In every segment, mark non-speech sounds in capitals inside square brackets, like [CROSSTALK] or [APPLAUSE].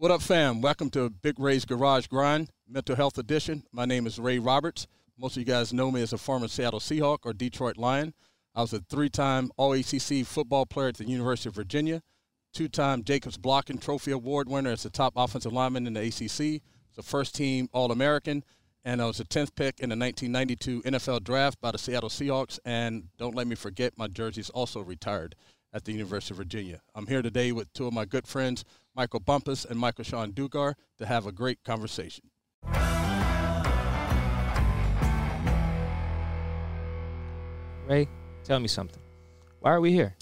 What up, fam? Welcome to Big Ray's Garage Grind, Mental Health Edition. My name is Ray Roberts. Most of you guys know me as a former Seattle Seahawk or Detroit Lion. I was a three time All ACC football player at the University of Virginia, two time Jacobs Blocking Trophy Award winner as the top offensive lineman in the ACC, a first team All American, and I was the 10th pick in the 1992 NFL Draft by the Seattle Seahawks. And don't let me forget, my jersey's also retired at the University of Virginia. I'm here today with two of my good friends, Michael Bumpus and Michael-Shawn Dugar, to have a great conversation. Ray, tell me something. Why are we here?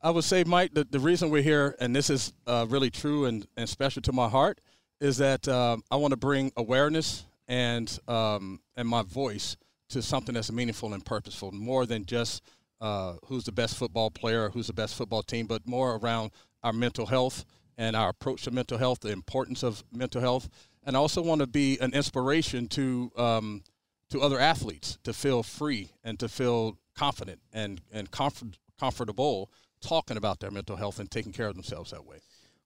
I would say, Mike, the, the reason we're here, and this is uh, really true and, and special to my heart, is that um, I want to bring awareness and um, and my voice to something that's meaningful and purposeful, more than just uh, who's the best football player, who's the best football team, but more around our mental health and our approach to mental health, the importance of mental health, and I also want to be an inspiration to um, to other athletes to feel free and to feel confident and and comfort, comfortable talking about their mental health and taking care of themselves that way.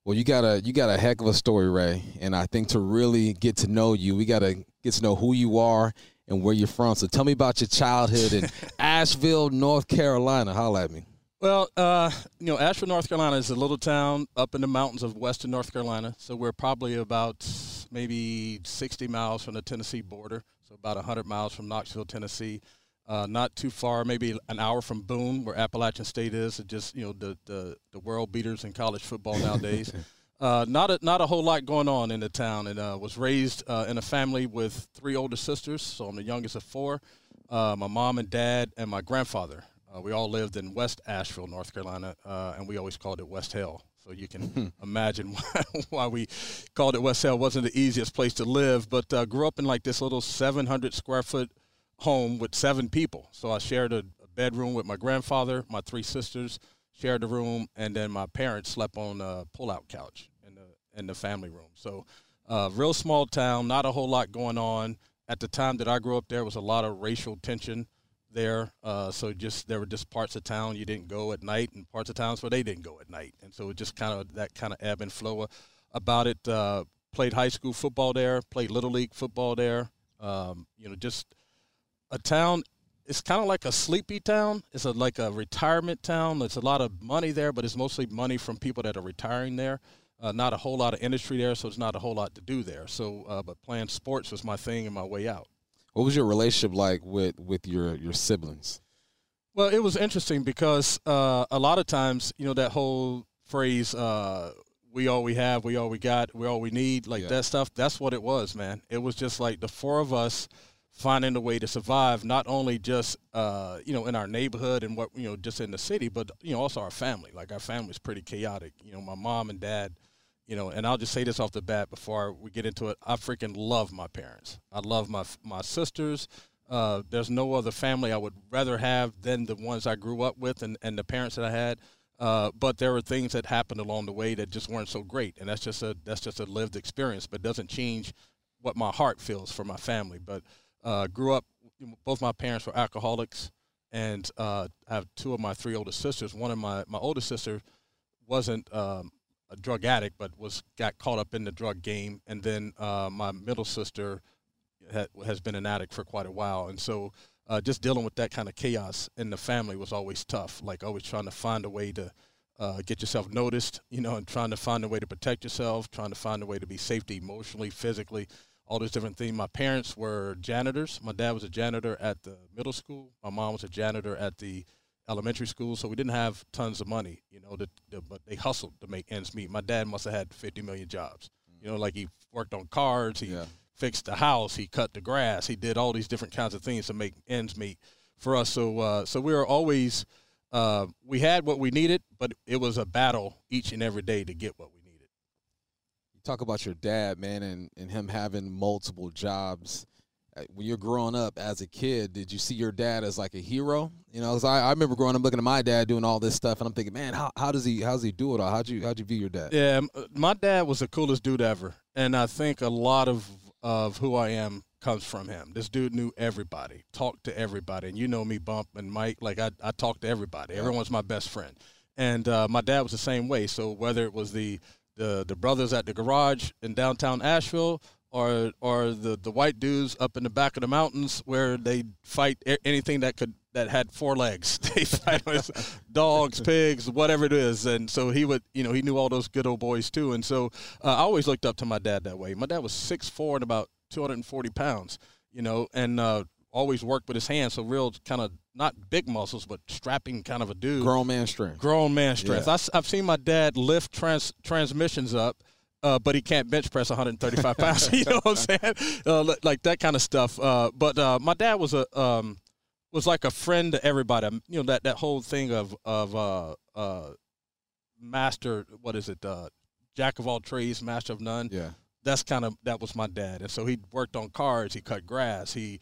Well, you got a you got a heck of a story, Ray, and I think to really get to know you, we got to get to know who you are and where you're from. So tell me about your childhood in [LAUGHS] Asheville, North Carolina. Holla at me. Well, uh, you know, Asheville, North Carolina is a little town up in the mountains of western North Carolina. So we're probably about maybe 60 miles from the Tennessee border. So about 100 miles from Knoxville, Tennessee. Uh, not too far, maybe an hour from Boone, where Appalachian State is. Just you know the, the, the world beaters in college football nowadays. [LAUGHS] uh, not a not a whole lot going on in the town, and uh, was raised uh, in a family with three older sisters. So I'm the youngest of four. Uh, my mom and dad and my grandfather. Uh, we all lived in West Asheville, North Carolina, and we always called it West Hill. So you can imagine why, [LAUGHS] why, we called it West Hill. It wasn't the easiest place to live, but grew up in like this little 700 square foot home with seven people. So I shared a, a bedroom with my grandfather, my three sisters shared the room, and then my parents slept on a pull-out couch in the in the family room. So, uh, real small town, not a whole lot going on. At the time that I grew up, there was a lot of racial tension there. Uh, so just there were just parts of town you didn't go at night, and parts of towns where they didn't go at night, and so it just kind of that kind of ebb and flow about it. Uh, played high school football there, played little league football there. Um, you know, just a town it's kind of like a sleepy town. It's a, like a retirement town. There's a lot of money there, but it's mostly money from people that are retiring there. Uh, not a whole lot of industry there, so it's not a whole lot to do there. So, uh, but playing sports was my thing and my way out. What was your relationship like with with your your siblings? Well, it was interesting because uh, a lot of times, you know, that whole phrase uh, "we all we have, we all we got, we all we need," like yeah. that stuff. That's what it was, man. It was just like the four of us finding a way to survive, not only just uh, you know in our neighborhood and what you know just in the city, but you know also our family. Like our family family's pretty chaotic. You know, my mom and dad. You know, and I'll just say this off the bat before we get into it. I freaking love my parents. I love my my sisters. Uh, there's no other family I would rather have than the ones I grew up with and, and the parents that I had. Uh, but there were things that happened along the way that just weren't so great, and that's just a that's just a lived experience, but doesn't change what my heart feels for my family. But uh, grew up, both my parents were alcoholics, and uh, I have two of my three older sisters. One of my my older sister wasn't um, a drug addict, but was got caught up in the drug game, and then uh, my middle sister ha- has been an addict for quite a while, and so. Uh, just dealing with that kind of chaos in the family was always tough. Like always trying to find a way to uh, get yourself noticed, you know, and trying to find a way to protect yourself, trying to find a way to be safety emotionally, physically, all these different things. My parents were janitors. My dad was a janitor at the middle school. My mom was a janitor at the elementary school. So we didn't have tons of money, you know, to, to, but they hustled to make ends meet. My dad must have had 50 million jobs. You know, like he worked on cars, he yeah. fixed the house, he cut the grass, he did all these different kinds of things to make ends meet for us. So, uh, so we were always, uh, we had what we needed, but it was a battle each and every day to get what we talk about your dad, man, and, and him having multiple jobs. Uh, when you're growing up as a kid, did you see your dad as like a hero? You know, I, I remember growing up looking at my dad doing all this stuff, and I'm thinking, man, how, how does he how does he do it all? How'd you how'd you view your dad? Yeah, uh, my dad was the coolest dude ever, and I think a lot of of who I am comes from him. This dude knew everybody, talked to everybody, and you know me, Bump and Mike. Like I I talk to everybody. Everyone's my best friend, and uh, my dad was the same way. So whether it was the the the brothers at the garage in downtown Asheville, or or the the white dudes up in the back of the mountains where they fight anything that could that had four legs. [LAUGHS] they fight with [LAUGHS] dogs, pigs, whatever it is. And so he would, you know, he knew all those good old boys too. And so uh, I always looked up to my dad that way. My dad was six four and about 240 pounds, you know, and uh, always worked with his hands. So real kind of not big muscles, but strapping kind of a dude. Grown man strength. Grown man strength. Yeah. I, have seen my dad lift trans, transmissions up. Uh, but he can't bench press 135 [LAUGHS] pounds. [LAUGHS] you know what I'm saying? Uh, like that kind of stuff. Uh, but uh, my dad was a um, was like a friend to everybody. Um, you know that that whole thing of of uh, uh, master. What is it? jack of all trades, master of none. Yeah that's kind of that was my dad, and so he worked on cars, he cut grass, he,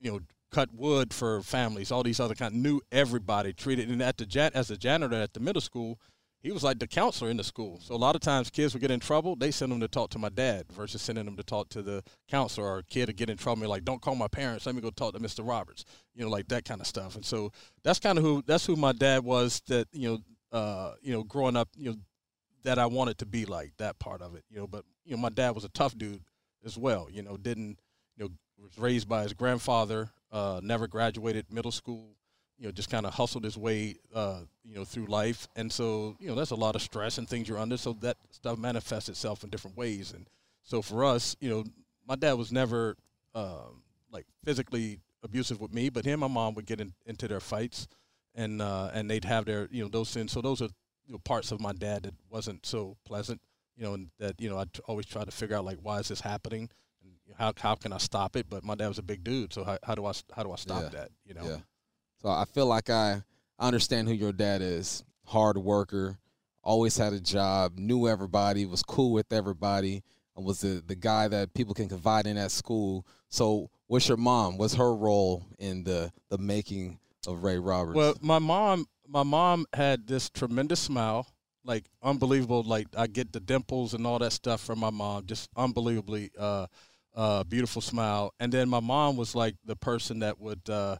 you know, cut wood for families, all these other kind. Knew everybody, treated, and at the jet as a janitor at the middle school, he was like the counselor in the school. So a lot of times kids would get in trouble, they send them to talk to my dad versus sending them to talk to the counselor or a kid to get in trouble. Like, don't call my parents. Let me go talk to Mr. Roberts. You know, like that kind of stuff. And so that's kind of who that's who my dad was. That you know, uh, you know, growing up, you know, that I wanted to be like that part of it. You know, but you know, my dad was a tough dude as well. You know, didn't you know was raised by his grandfather, uh, never graduated middle school. You know, just kind of hustled his way, uh, you know, through life, and so you know, that's a lot of stress and things you're under. So that stuff manifests itself in different ways, and so for us, you know, my dad was never um, like physically abusive with me, but him and my mom would get in, into their fights, and uh, and they'd have their you know those things. So those are you know, parts of my dad that wasn't so pleasant you know, and that you know I always try to figure out like why is this happening, how how can I stop it? But my dad was a big dude, so how, how do I how do I stop yeah. that? You know. Yeah. So I feel like I understand who your dad is. Hard worker, always had a job, knew everybody, was cool with everybody, and was the the guy that people can confide in at school. So, what's your mom? What's her role in the the making of Ray Roberts? Well, my mom my mom had this tremendous smile like unbelievable. Like I get the dimples and all that stuff from my mom. Just unbelievably uh, uh, beautiful smile. And then my mom was like the person that would uh,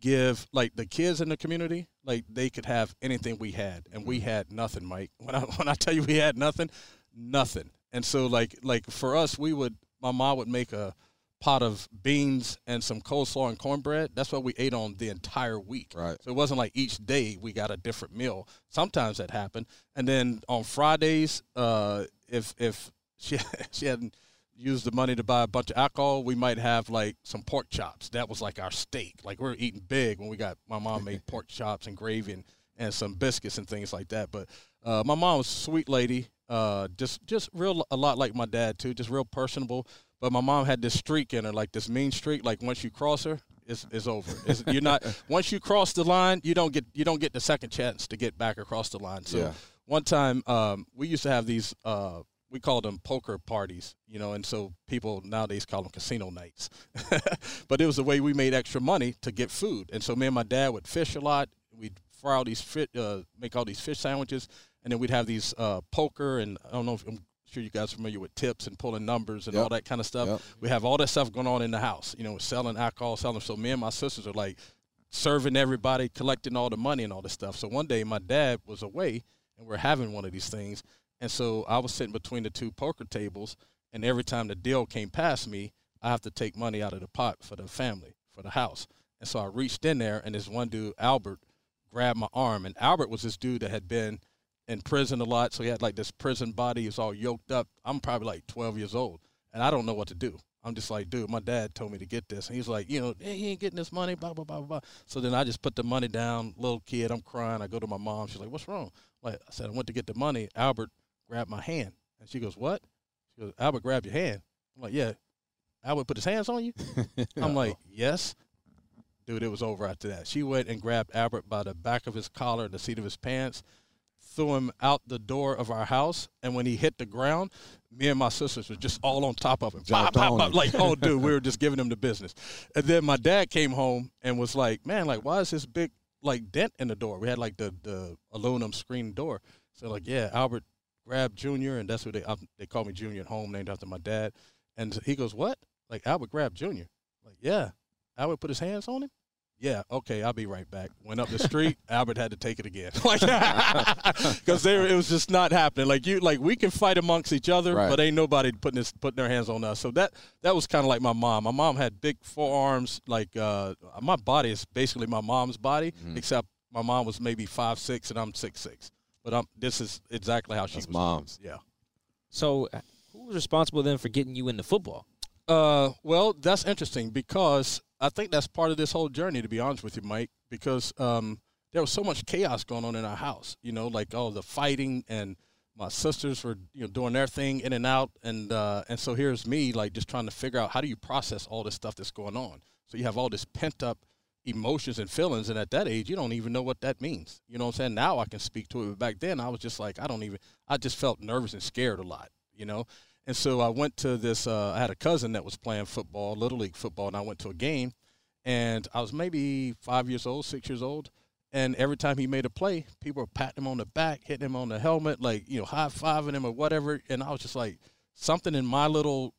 give like the kids in the community like they could have anything we had, and we had nothing, Mike. [LAUGHS] When I when I tell you we had nothing, nothing. And so like like for us, we would my mom would make a pot of beans and some coleslaw and cornbread. That's what we ate on the entire week. Right. So it wasn't like each day we got a different meal. Sometimes that happened. And then on Fridays, uh, if if she [LAUGHS] she hadn't used the money to buy a bunch of alcohol, we might have like some pork chops. That was like our steak. Like we are eating big when we got my mom made [LAUGHS] pork chops and gravy and, and some biscuits and things like that. But uh, my mom was a sweet lady. Uh, just just real a lot like my dad too. Just real personable. But my mom had this streak in her, like this mean streak. Like once you cross her, it's, it's over. It's, you're not [LAUGHS] once you cross the line, you don't get you don't get the second chance to get back across the line. So yeah. one time, um, we used to have these. Uh, we called them poker parties, you know, and so people nowadays call them casino nights. [LAUGHS] but it was the way we made extra money to get food, and so me and my dad would fish a lot. We'd fry all these fish, uh, make all these fish sandwiches, and then we'd have these uh, poker and I don't know if I'm sure you guys are familiar with tips and pulling numbers and yep. all that kind of stuff. Yep. We have all that stuff going on in the house, you know, selling alcohol, selling. So me and my sisters are like serving everybody, collecting all the money and all this stuff. So one day my dad was away and we're having one of these things. And so I was sitting between the two poker tables, and every time the deal came past me, I have to take money out of the pot for the family, for the house. And so I reached in there, and this one dude, Albert, grabbed my arm. And Albert was this dude that had been – in prison a lot, so he had like this prison body. He was all yoked up. I'm probably like 12 years old, and I don't know what to do. I'm just like, dude, my dad told me to get this, and he's like, you know, hey, he ain't getting this money, blah blah blah blah. So then I just put the money down. Little kid, I'm crying. I go to my mom. She's like, what's wrong? Like I said, I went to get the money. Albert grabbed my hand, and she goes, what? She goes, Albert grabbed your hand. I'm like, yeah. Albert put his hands on you. [LAUGHS] I'm like, yes. Dude, it was over after that. She went and grabbed Albert by the back of his collar and the seat of his pants threw him out the door of our house, and when he hit the ground, me and my sisters were just all on top of him, pop, pop, pop, like, oh, dude, we were just [LAUGHS] giving him the business. And then my dad came home and was like, man, like, why is this big like dent in the door? We had like the the aluminum screen door. So like, yeah, Albert grabbed Junior, and that's what they they call me Junior at home, named after my dad. And he goes, what? Like Albert grabbed Junior? Like, yeah. Albert put his hands on him. Yeah, okay, I'll be right back. Went up the street. [LAUGHS] Albert had to take it again, [LAUGHS] like [LAUGHS] because there it was just not happening. Like you, like we can fight amongst each other, Right. but ain't nobody putting this putting their hands on us. So that that was kind of like my mom. My mom had big forearms. Like uh, my body is basically my mom's body, Mm-hmm. except my mom was maybe five six and I'm six six. But I'm this is exactly how she That's was. moms. Yeah. So, uh, who was responsible then for getting you into football? Uh, well, that's interesting because I think that's part of this whole journey. To be honest with you, Mike, because um, there was so much chaos going on in our house. You know, like all the fighting and my sisters were you know doing their thing in and out, and uh, and so here's me like just trying to figure out how do you process all this stuff that's going on. So you have all this pent up emotions and feelings, and at that age, you don't even know what that means. You know what I'm saying? Now I can speak to it, but back then I was just like I don't even. I just felt nervous and scared a lot. You know. And so I went to this. Uh, I had a cousin that was playing football, little league football, and I went to a game. And I was maybe five years old, six years old. And every time he made a play, people were patting him on the back, hitting him on the helmet, like you know, high fiving him or whatever. And I was just like, something in my little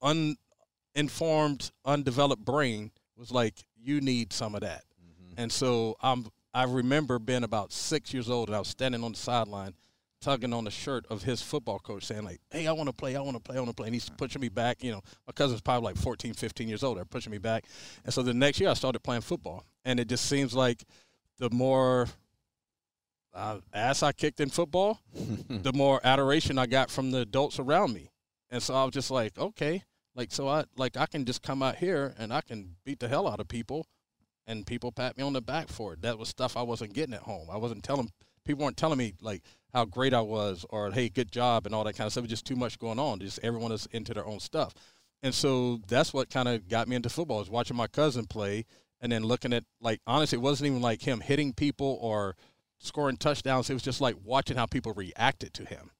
uninformed, undeveloped brain was like, you need some of that. And so I'm. I remember being about six years old, and I was standing on the sideline, tugging on the shirt of his football coach, saying like, "Hey, I want to play. I want to play. I want to play." And he's pushing me back. You know, my cousin's probably like 14, 15 years old. They're pushing me back, and so the next year I started playing football, and it just seems like the more uh, ass I kicked in football, [LAUGHS] the more adoration I got from the adults around me, and so I was just like, okay, like so I like I can just come out here and I can beat the hell out of people and people pat me on the back for it. That was stuff I wasn't getting at home. I wasn't telling people weren't telling me like how great I was or hey, good job and all that kind of stuff. Just too much going on. Just everyone is into their own stuff. And so that's what kind of got me into football was watching my cousin play and then looking at like honestly it wasn't even like him hitting people or scoring touchdowns. It was just like watching how people reacted to him.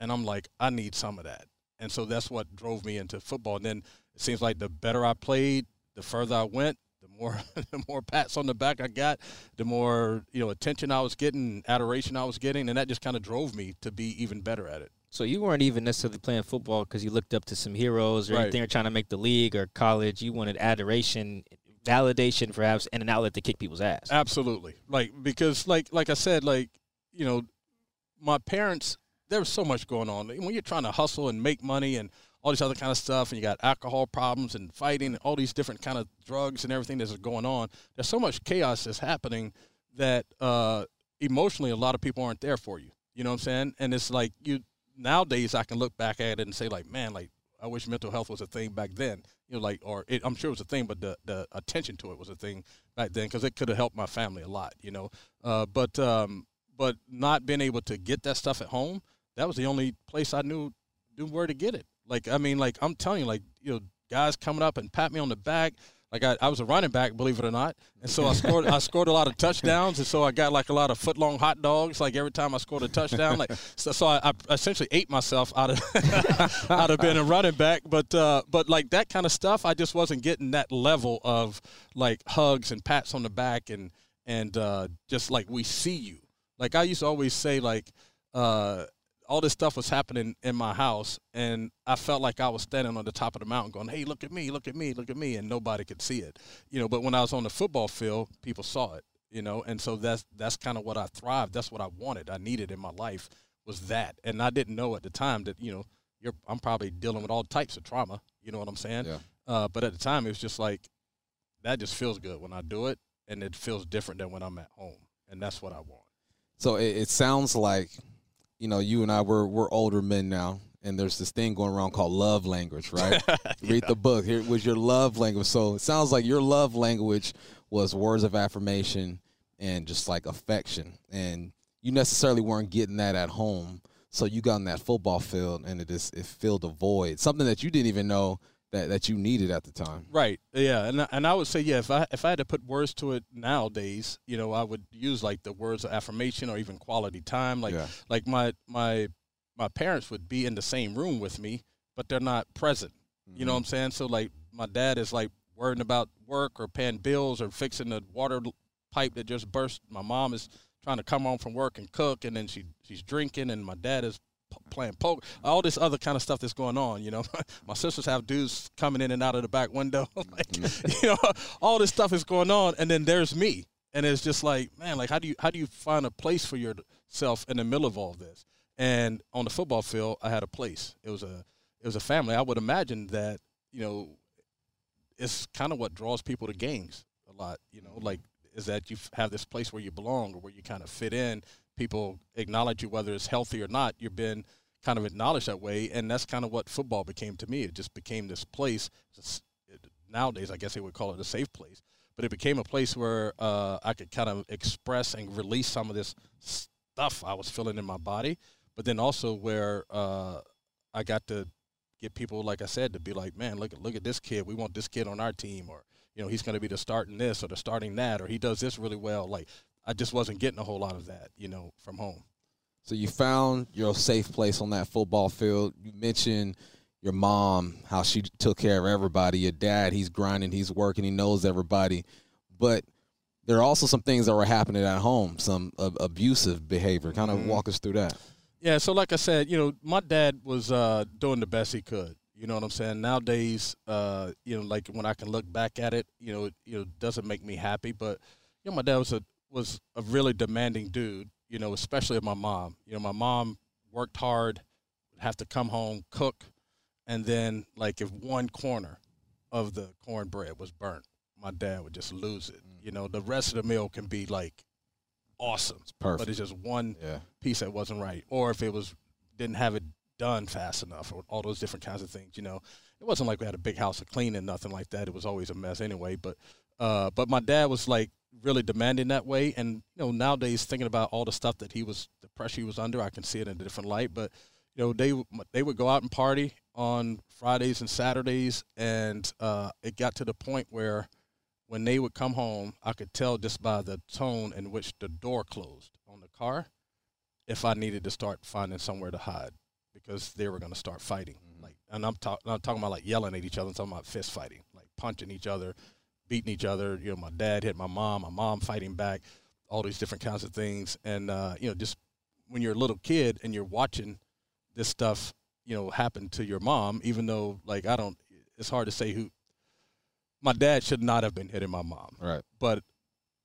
And I'm like, I need some of that. And so that's what drove me into football. And then it seems like the better I played, the further I went, the more [LAUGHS] the more pats on the back I got, the more you know attention I was getting, adoration I was getting, and that just kind of drove me to be even better at it. So you weren't even necessarily playing football because you looked up to some heroes or Right. anything, or trying to make the league or college. You wanted adoration, validation, perhaps, and an outlet to kick people's ass. Absolutely, like because like like I said, like you know, my parents. There was so much going on when you're trying to hustle and make money and all these other kind of stuff, and you got alcohol problems and fighting and all these different kind of drugs and everything that's going on. There's so much chaos that's happening that uh, emotionally a lot of people aren't there for you. You know what I'm saying? And it's like you nowadays I can look back at it and say like, man, like I wish mental health was a thing back then. You know, like or it, I'm sure it was a thing, but the the attention to it was a thing back then because it could have helped my family a lot. You know, uh, but um, but not being able to get that stuff at home, that was the only place I knew knew where to get it. Like I mean, like I'm telling you, like you know, guys coming up and pat me on the back. Like I, I was a running back, believe it or not, and so I scored. I scored a lot of touchdowns, and so I got like a lot of foot long hot dogs. Like every time I scored a touchdown, like so, so I, I essentially ate myself out of [LAUGHS] out of being a running back. But uh, but like that kind of stuff, I just wasn't getting that level of like hugs and pats on the back and and uh, just like we see you. Like I used to always say, like uh, all this stuff was happening in my house, and I felt like I was standing on the top of the mountain, going, "Hey, look at me, look at me, look at me," and nobody could see it, you know. But when I was on the football field, people saw it, you know, and so that's that's kind of what I thrived. That's what I wanted. I needed in my life was that, and I didn't know at the time that you know, you're I'm probably dealing with all types of trauma. You know what I'm saying? Yeah. Uh, but at the time, it was just like that. Just feels good when I do it, and it feels different than when I'm at home, and that's what I want. So it, it sounds like, you know, you and I we're we're older men now, and there's this thing going around called love language, right? [LAUGHS] Read the book. Here was your love language. So it sounds like your love language was words of affirmation and just like affection, and you necessarily weren't getting that at home. So you got in that football field, and it is it filled a void, something that you didn't even know that that you needed at the time. Right. Yeah. And I- and I would say yeah. If I if I had to put words to it nowadays, you know, I would use like the words of affirmation or even quality time. Like Yeah. like my my my parents would be in the same room with me, but they're not present. You know mm-hmm. what I'm saying? So like my dad is like worrying about work or paying bills or fixing the water pipe that just burst. My mom is trying to come home from work and cook, and then she she's drinking, and my dad is playing poker, all this other kind of stuff that's going on. You know, [LAUGHS] my sisters have dudes coming in and out of the back window, [LAUGHS] like mm-hmm. [LAUGHS] you know, all this stuff is going on, and then there's me, and it's just like, man, like how do you how do you find a place for yourself in the middle of all this? And on the football field, I had a place. It was a it was a family. I would imagine that you know, it's kind of what draws people to games a lot. You know, like is that you have this place where you belong or where you kind of fit in. People acknowledge you whether it's healthy or not. You've been kind of acknowledged that way, and that's kind of what football became to me. It just became this place. Nowadays, I guess they would call it a safe place, but it became a place where uh, I could kind of express and release some of this stuff I was feeling in my body, but then also where uh, I got to get people, like I said, to be like, man, look at look at this kid. We want this kid on our team, or you know, he's going to be the starting this or the starting that, or he does this really well. Like I just wasn't getting a whole lot of that, you know, from home. So you found your safe place on that football field. You mentioned your mom, how she took care of everybody. Your dad, he's grinding, he's working, he knows everybody. But there are also some things that were happening at home, some uh, abusive behavior. Kind of mm-hmm. walk us through that. Yeah, so like I said, you know, my dad was uh, doing the best he could. You know what I'm saying? Nowadays, uh, you know, like when I can look back at it, you know, it, you know, doesn't make me happy. But you know, my dad was a was a really demanding dude. You know, especially of my mom. You know, my mom worked hard, would have to come home, cook, and then like if one corner of the cornbread was burnt, my dad would just lose it. Mm. You know, the rest of the meal can be like awesome. It's perfect. But it's just one yeah. piece that wasn't right. Or if it was didn't have it done fast enough or all those different kinds of things, you know. It wasn't like we had a big house to clean and nothing like that. It was always a mess anyway. But uh but my dad was like really demanding that way and you know, nowadays thinking about all the stuff that he was the pressure he was under, I can see it in a different light. But you know, they they would go out and party on Fridays and Saturdays and uh it got to the point where when they would come home, I could tell just by the tone in which the door closed on the car if I needed to start finding somewhere to hide because they were going to start fighting. Mm-hmm. Like, and I'm, talk, I'm talking about like yelling at each other. I'm talking about fist fighting, like punching each other, beating each other. You know, my dad hit my mom, my mom fighting back, all these different kinds of things. And uh, you know, just when you're a little kid and you're watching this stuff, you know, happen to your mom, even though like I don't, it's hard to say who my dad should not have been hitting my mom. Right. But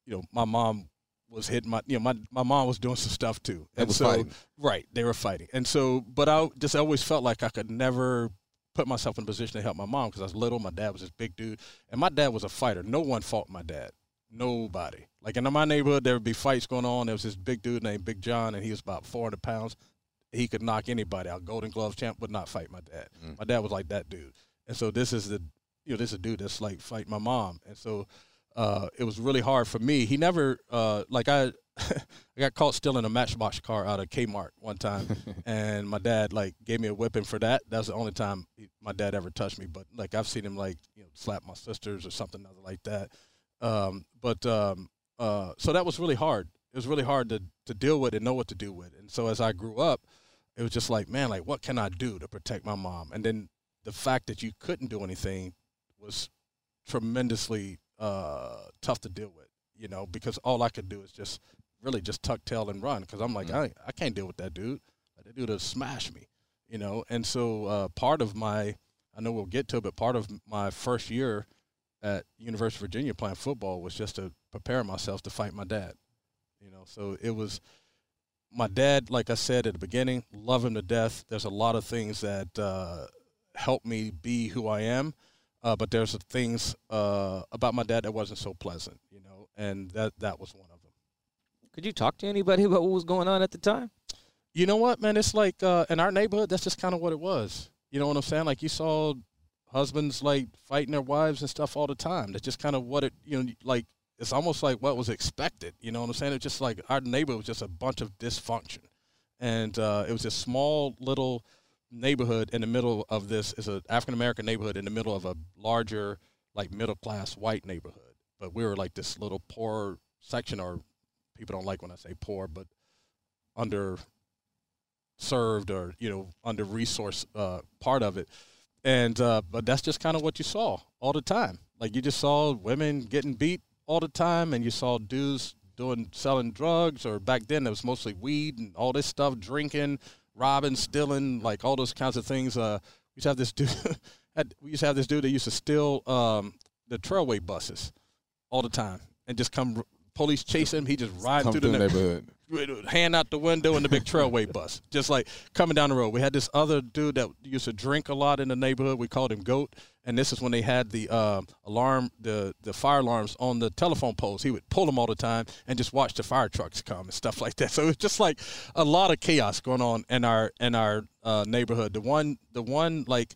you know, my mom was hitting my you know my my mom was doing some stuff too. And so fighting. right, they were fighting. And so but I just always felt like I could never put myself in a position to help my mom because I was little, my dad was this big dude, and my dad was a fighter. No one fought my dad. Nobody. Like in my neighborhood, there would be fights going on. There was this big dude named Big John, and he was about 400 pounds. He could knock anybody out. Golden Gloves champ would not fight my dad. Mm. My dad was like that dude. And so this is the you know, this is a dude that's like fight my mom, and so uh, it was really hard for me. He never uh, like I. [LAUGHS] I got caught stealing a Matchbox car out of Kmart one time, [LAUGHS] and my dad like gave me a whipping for that. That was the only time he, my dad ever touched me. But like I've seen him like you know slap my sisters or something other like that. Um, but um, uh, so that was really hard. It was really hard to to deal with and know what to do with. And so as I grew up, it was just like, man, like what can I do to protect my mom? And then the fact that you couldn't do anything was tremendously uh, tough to deal with, you know, because all I could do is just really just tuck tail and run because I'm like, mm-hmm. I, I can't deal with that dude. That dude will smash me, you know. And so uh, part of my, I know we'll get to it, but part of my first year at University of Virginia playing football was just to prepare myself to fight my dad, you know. So it was my dad, like I said at the beginning, love him to death. There's a lot of things that uh, help me be who I am uh, but there's things uh, about my dad that wasn't so pleasant, you know, and that that was one of. Could you talk to anybody [LAUGHS] about what was going on at the time? You know what, man? It's like uh, in our neighborhood, that's just kind of what it was. You know what I'm saying? Like you saw husbands like fighting their wives and stuff all the time. That's just kind of what it, you know, like it's almost like what was expected. You know what I'm saying? It's just like our neighborhood was just a bunch of dysfunction, and uh, it was a small little neighborhood in the middle of this is an African American neighborhood in the middle of a larger, like middle class white neighborhood. But we were like this little poor section, or people don't like when I say poor, but under served or you know under resource uh, part of it. And uh, but that's just kind of what you saw all the time. Like you just saw women getting beat all the time, and you saw dudes doing selling drugs, or back then it was mostly weed and all this stuff, drinking, robbing, stealing, like all those kinds of things. Uh, we used to have this [LAUGHS] dude. we used to have this dude that used to steal um, the trailway buses all the time and just come. Police chase him. He just ride through, the, the neighborhood. [LAUGHS] hand out the window in the big trailway [LAUGHS] bus, just like coming down the road. We had this other dude that used to drink a lot in the neighborhood. We called him Goat, and this is when they had the uh, alarm, the the fire alarms on the telephone poles. He would pull them all the time and just watch the fire trucks come and stuff like that. So it was just like a lot of chaos going on in our in our uh, neighborhood. The one the one like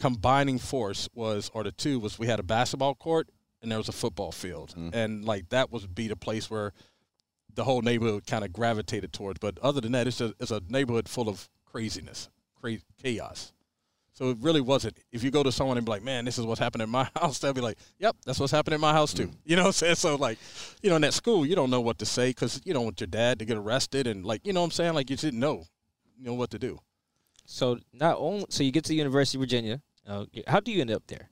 combining force was, or the two was, we had a basketball court and there was a football field, Mm. and like that was be the place where the whole neighborhood kind of gravitated towards. But other than that, it's a it's a neighborhood full of craziness, cra- chaos. So it really wasn't. If you go to someone and be like, "Man, this is what's happening in my [LAUGHS] house," they'll be like, "Yep, that's what's happening in my house too." Mm. You know what I'm saying? So like, you know, in that school, you don't know what to say because you don't want your dad to get arrested and like, you know what I'm saying? Like you didn't know, you know what to do. So not only so you get to the University of Virginia. Uh, how do you end up there?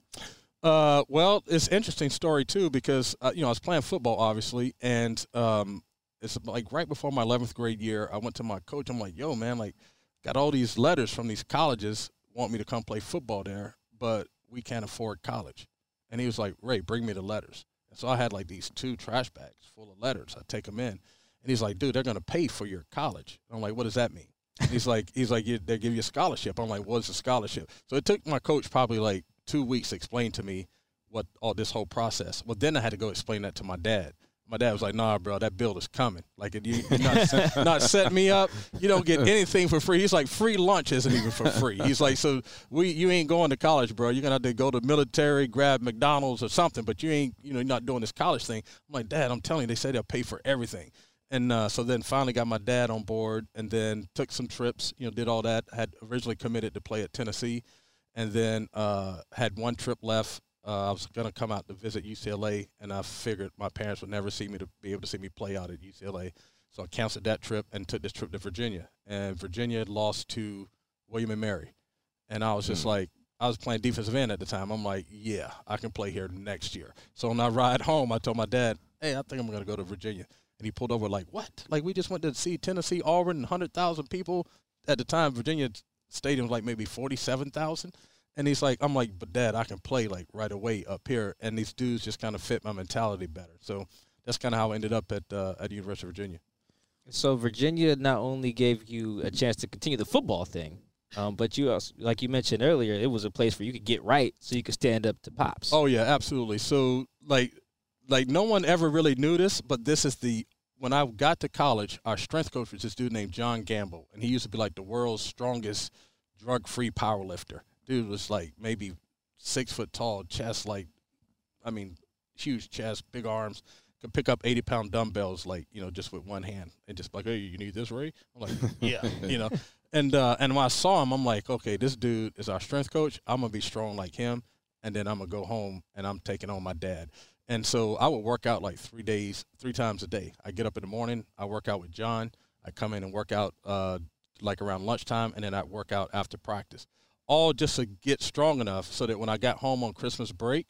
Uh, well, it's interesting story too because uh, you know I was playing football obviously, and um, it's like right before my 11th grade year, I went to my coach. I'm like, "Yo, man, like, got all these letters from these colleges want me to come play football there, but we can't afford college." And he was like, "Ray, bring me the letters." And so I had like these two trash bags full of letters. I take them in, and he's like, "Dude, they're gonna pay for your college." I'm like, "What does that mean?" And he's like, "He's like, they give you a scholarship." I'm like, "What's a scholarship?" So it took my coach probably like two weeks to explain to me what all this whole process. Well, then I had to go explain that to my dad. My dad was like, "Nah, bro, that bill is coming. Like, you, you're not, set, [LAUGHS] not set me up. You don't get anything for free." He's like, "Free lunch isn't even for free." He's like, "So we, you ain't going to college, bro. You're gonna have to go to military, grab McDonald's or something, but you ain't, you know, you're not doing this college thing." I'm like, "Dad, I'm telling you, they say they'll pay for everything." And uh, so then finally got my dad on board, and then took some trips. You know, did all that. Had originally committed to play at Tennessee, and then uh, had one trip left. Uh, I was gonna come out to visit UCLA, and I figured my parents would never see me to be able to see me play out at UCLA, so I canceled that trip and took this trip to Virginia. And Virginia had lost to William and Mary, and I was just like, I was playing defensive end at the time. I'm like, yeah, I can play here next year. So when I ride home, I told my dad, hey, I think I'm gonna go to Virginia. And he pulled over like, what? Like we just went to see Tennessee, Auburn, hundred thousand people at the time. Virginia stadium was like maybe forty seven thousand. And he's like, I'm like, but dad, I can play like right away up here. And these dudes just kind of fit my mentality better. So that's kind of how I ended up at uh, at the University of Virginia. So Virginia not only gave you a chance to continue the football thing, um, but you also, like you mentioned earlier, it was a place where you could get right, so you could stand up to pops. Oh yeah, absolutely. So like like no one ever really knew this, but this is the when I got to college, our strength coach was this dude named John Gamble, and he used to be like the world's strongest drug-free power lifter. Dude was like maybe six foot tall, chest like, I mean, huge chest, big arms, could pick up eighty pound dumbbells like you know just with one hand, and just like, hey, you need this, Ray? I'm like, [LAUGHS] yeah, [LAUGHS] you know. And uh, and when I saw him, I'm like, okay, this dude is our strength coach. I'm gonna be strong like him, and then I'm gonna go home and I'm taking on my dad. And so I would work out like three days, three times a day. I get up in the morning, I work out with John. I come in and work out uh, like around lunchtime, and then I work out after practice. All just to get strong enough so that when I got home on Christmas break,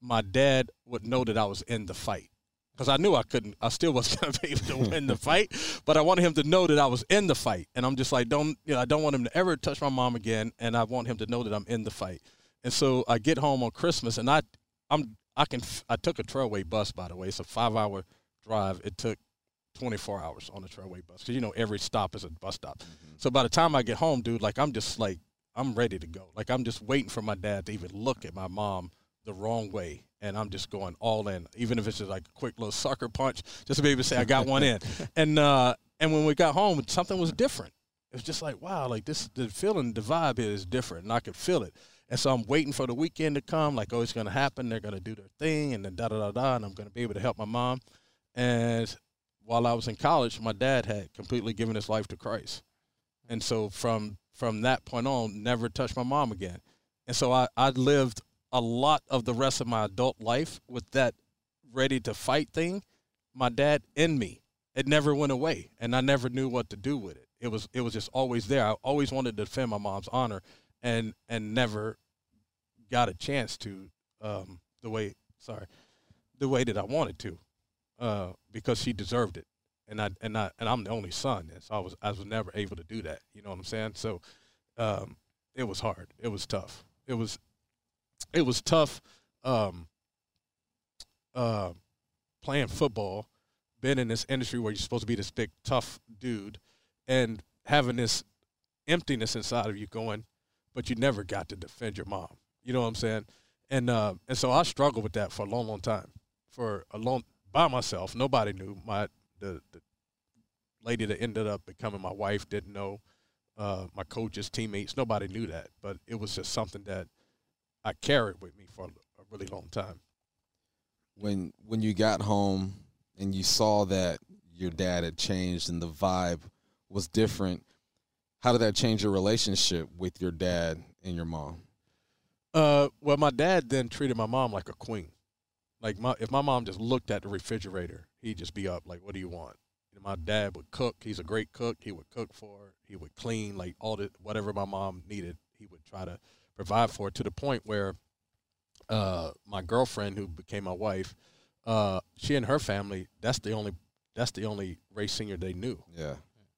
my dad would know that I was in the fight. Because I knew I couldn't, I still wasn't [LAUGHS] going to be able to win the fight, but I wanted him to know that I was in the fight. And I'm just like, don't, you know, I don't want him to ever touch my mom again, and I want him to know that I'm in the fight. And so I get home on Christmas, and I, I'm, I can, I took a trailway bus, by the way. It's a five hour drive. It took 24 hours on the trailway bus because you know every stop is a bus stop. So by the time I get home, dude, like I'm just like I'm ready to go. Like I'm just waiting for my dad to even look at my mom the wrong way, and I'm just going all in, even if it's just like a quick little sucker punch, just to be able to say I got one in. [LAUGHS] And uh, and when we got home, something was different. It was just like wow, like this the feeling, the vibe here is different, and I could feel it. And so I'm waiting for the weekend to come, like, oh, it's going to happen. They're going to do their thing, and then da da da da, and I'm going to be able to help my mom. And while I was in college, my dad had completely given his life to Christ. And so from from that point on, never touched my mom again. And so I, I lived a lot of the rest of my adult life with that ready to fight thing, my dad in me. It never went away. And I never knew what to do with it. It was it was just always there. I always wanted to defend my mom's honor and and never got a chance to um, the way sorry the way that I wanted to uh, because she deserved it and I and I and I'm the only son, and so I was I was never able to do that. You know what I'm saying? So, um, it was hard. It was tough. It was, it was tough. Um, uh, playing football, being in this industry where you're supposed to be this big tough dude, and having this emptiness inside of you going, but you never got to defend your mom. You know what I'm saying? And uh, and so I struggled with that for a long, long time. For a long by myself, nobody knew. My the, the lady that ended up becoming my wife didn't know. Uh, my coaches, teammates, nobody knew that. But it was just something that I carried with me for a really long time. When when you got home and you saw that your dad had changed and the vibe was different, how did that change your relationship with your dad and your mom? Uh, well, my dad then treated my mom like a queen. Like my, if my mom just looked at the refrigerator, he'd just be up like, "What do you want?" You know, my dad would cook. He's a great cook. He would cook for her. He would clean like all the whatever my mom needed. He would try to provide for her to the point where uh, my girlfriend, who became my wife, uh, she and her family, that's the only that's the only Ray Senior they knew. Yeah.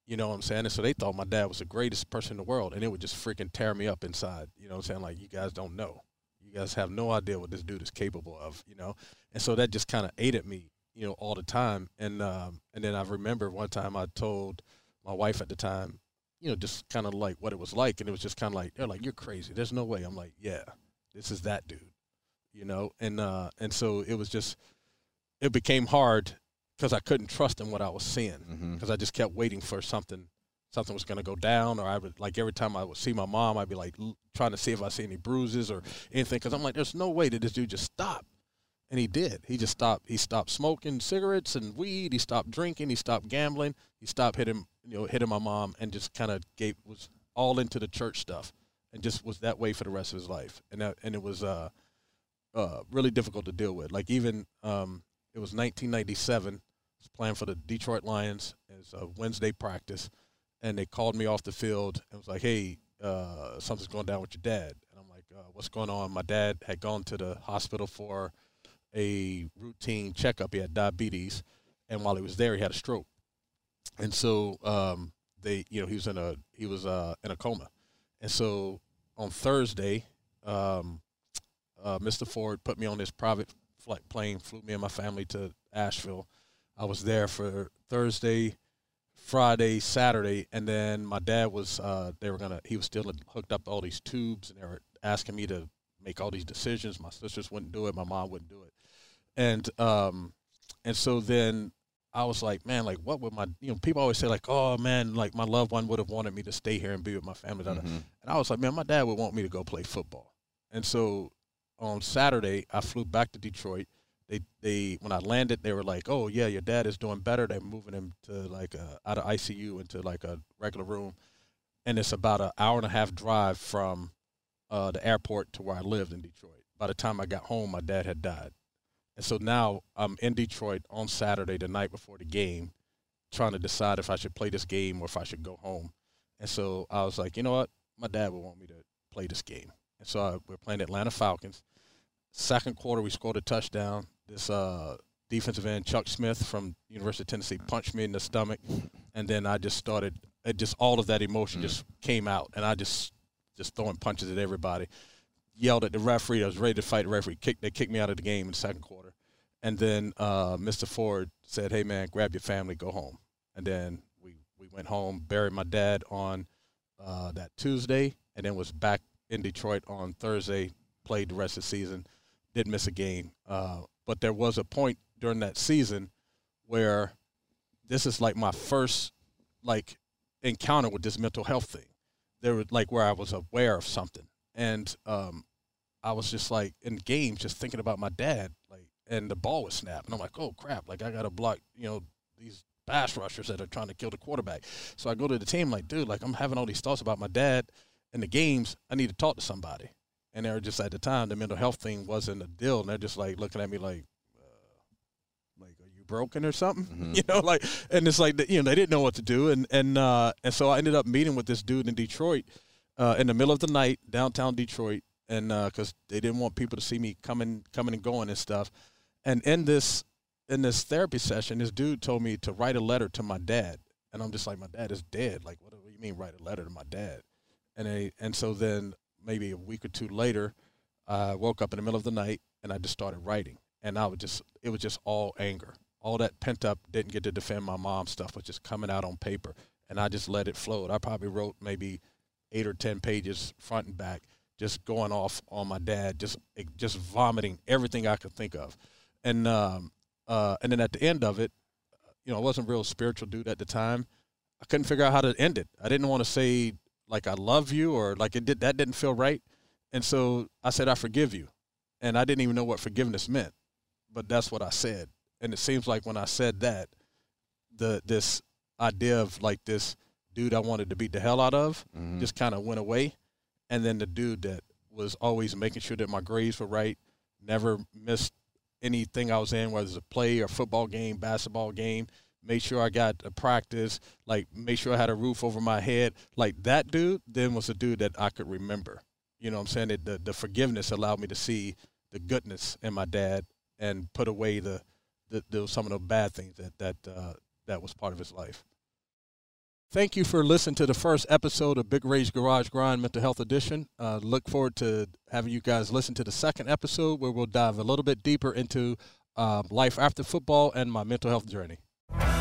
You know what I'm saying? And so they thought my dad was the greatest person in the world, and it would just freaking tear me up inside. You know what I'm saying? Like you guys don't know. You guys have no idea what this dude is capable of. You know, and so that just kind of ate at me. You know, all the time. And um, and then I remember one time I told my wife at the time, you know, just kind of like what it was like, and it was just kind of like they're like you're crazy. There's no way. I'm like, yeah, this is that dude. You know, and uh, and so it was just it became hard because I couldn't trust in what I was seeing because Mhm. I just kept waiting for something something was going to go down or I would like every time I would see my mom I'd be like l- trying to see if I see any bruises or anything because I'm like there's no way that this dude just stopped. And he did. He just stopped he stopped smoking cigarettes and weed he stopped drinking he stopped gambling he stopped hitting you know hitting my mom and just kind of gave was all into the church stuff and just was that way for the rest of his life. And that and it was uh uh really difficult to deal with. Like even um it was 1997 I was playing for the Detroit Lions. Was a Wednesday practice, and they called me off the field and was like, "Hey, uh, something's going down with your dad." And I'm like, uh, "What's going on?" My dad had gone to the hospital for a routine checkup. He had diabetes, and while he was there, he had a stroke. And so um, they, you know, he was in a he was uh, in a coma. And so on Thursday, um, uh, Mr. Ford put me on this private flight plane, flew me and my family to Asheville. I was there for Thursday, Friday, Saturday, and then my dad was uh, they were gonna he was still hooked up to all these tubes and they were asking me to make all these decisions. My sisters wouldn't do it, my mom wouldn't do it. And um and so then I was like, man, like what would my you know, people always say like, oh man, like my loved one would have wanted me to stay here and be with my family. Mhm. And I was like, man, my dad would want me to go play football. And so on Saturday, I flew back to Detroit. They they when I landed, they were like, "Oh yeah, your dad is doing better." They're moving him to like a, out of ICU into like a regular room, and it's about an hour and a half drive from uh, the airport to where I lived in Detroit. By the time I got home, my dad had died, and so now I'm in Detroit on Saturday, the night before the game, trying to decide if I should play this game or if I should go home. And so I was like, you know what, my dad would want me to play this game. And so I, we're playing Atlanta Falcons. Second quarter, we scored a touchdown. This uh, defensive end, Chuck Smith from University of Tennessee, punched me in the stomach, and then I just started. It just all of that emotion Mm. just came out, and I just just throwing punches at everybody. Yelled at the referee. I was ready to fight the referee. Kicked, they kicked me out of the game in the second quarter, and then uh, Mr. Ford said, "Hey man, grab your family, go home." And then we we went home, buried my dad on uh, that Tuesday, and then was back in Detroit on Thursday. Played the rest of the season, didn't miss a game. Uh, but there was a point during that season where this is like my first like encounter with this mental health thing. There was like where I was aware of something, and um, I was just like in games, just thinking about my dad, like, and the ball was snapped, and I'm like, oh crap, like I got to block, you know, these pass rushers that are trying to kill the quarterback. So I go to the team like, dude, like I'm having all these thoughts about my dad and the games. I need to talk to somebody. And they were just at the time the mental health thing wasn't a deal, and they're just like looking at me like, uh, like, are you broken or something? [LAUGHS] Mhm. You know, like, and it's like you know they didn't know what to do, and and uh, and so I ended up meeting with this dude in Detroit, uh, in the middle of the night, downtown Detroit, and because they didn't want people to see me coming coming and going and stuff, and in this in this therapy session, this dude told me to write a letter to my dad, and I'm just like, my dad is dead. Like, what do you mean write a letter to my dad? And they, and so then maybe a week or two later, I woke up in the middle of the night and I just started writing, and I was just it was just all anger, all that pent up didn't get to defend my mom stuff was just coming out on paper, and I just let it float. I probably wrote maybe eight or ten pages front and back, just going off on my dad, just just vomiting everything I could think of, and um, uh, and then at the end of it, you know, I wasn't real spiritual dude at the time. I couldn't figure out how to end it. I didn't want to say like I love you or like it did that didn't feel right. And so I said I forgive you. And I didn't even know what forgiveness meant. But that's what I said. And it seems like when I said that, the this idea of like this dude I wanted to beat the hell out of mm-hmm. just kind of went away. And then the dude that was always making sure that my grades were right, never missed anything I was in, whether it's a play or football game, basketball game, made sure I got a practice, like make sure I had a roof over my head. Like that dude then was a dude that I could remember. You know I'm saying? It, the, the forgiveness allowed me to see the goodness in my dad and put away the, the, the some of the bad things that that uh, that was part of his life. Thank you for listening to the first episode of Big Ray's Garage Grind Mental Health Edition. Uh, look forward to having you guys listen to the second episode where we'll dive a little bit deeper into uh, life after football and my mental health journey you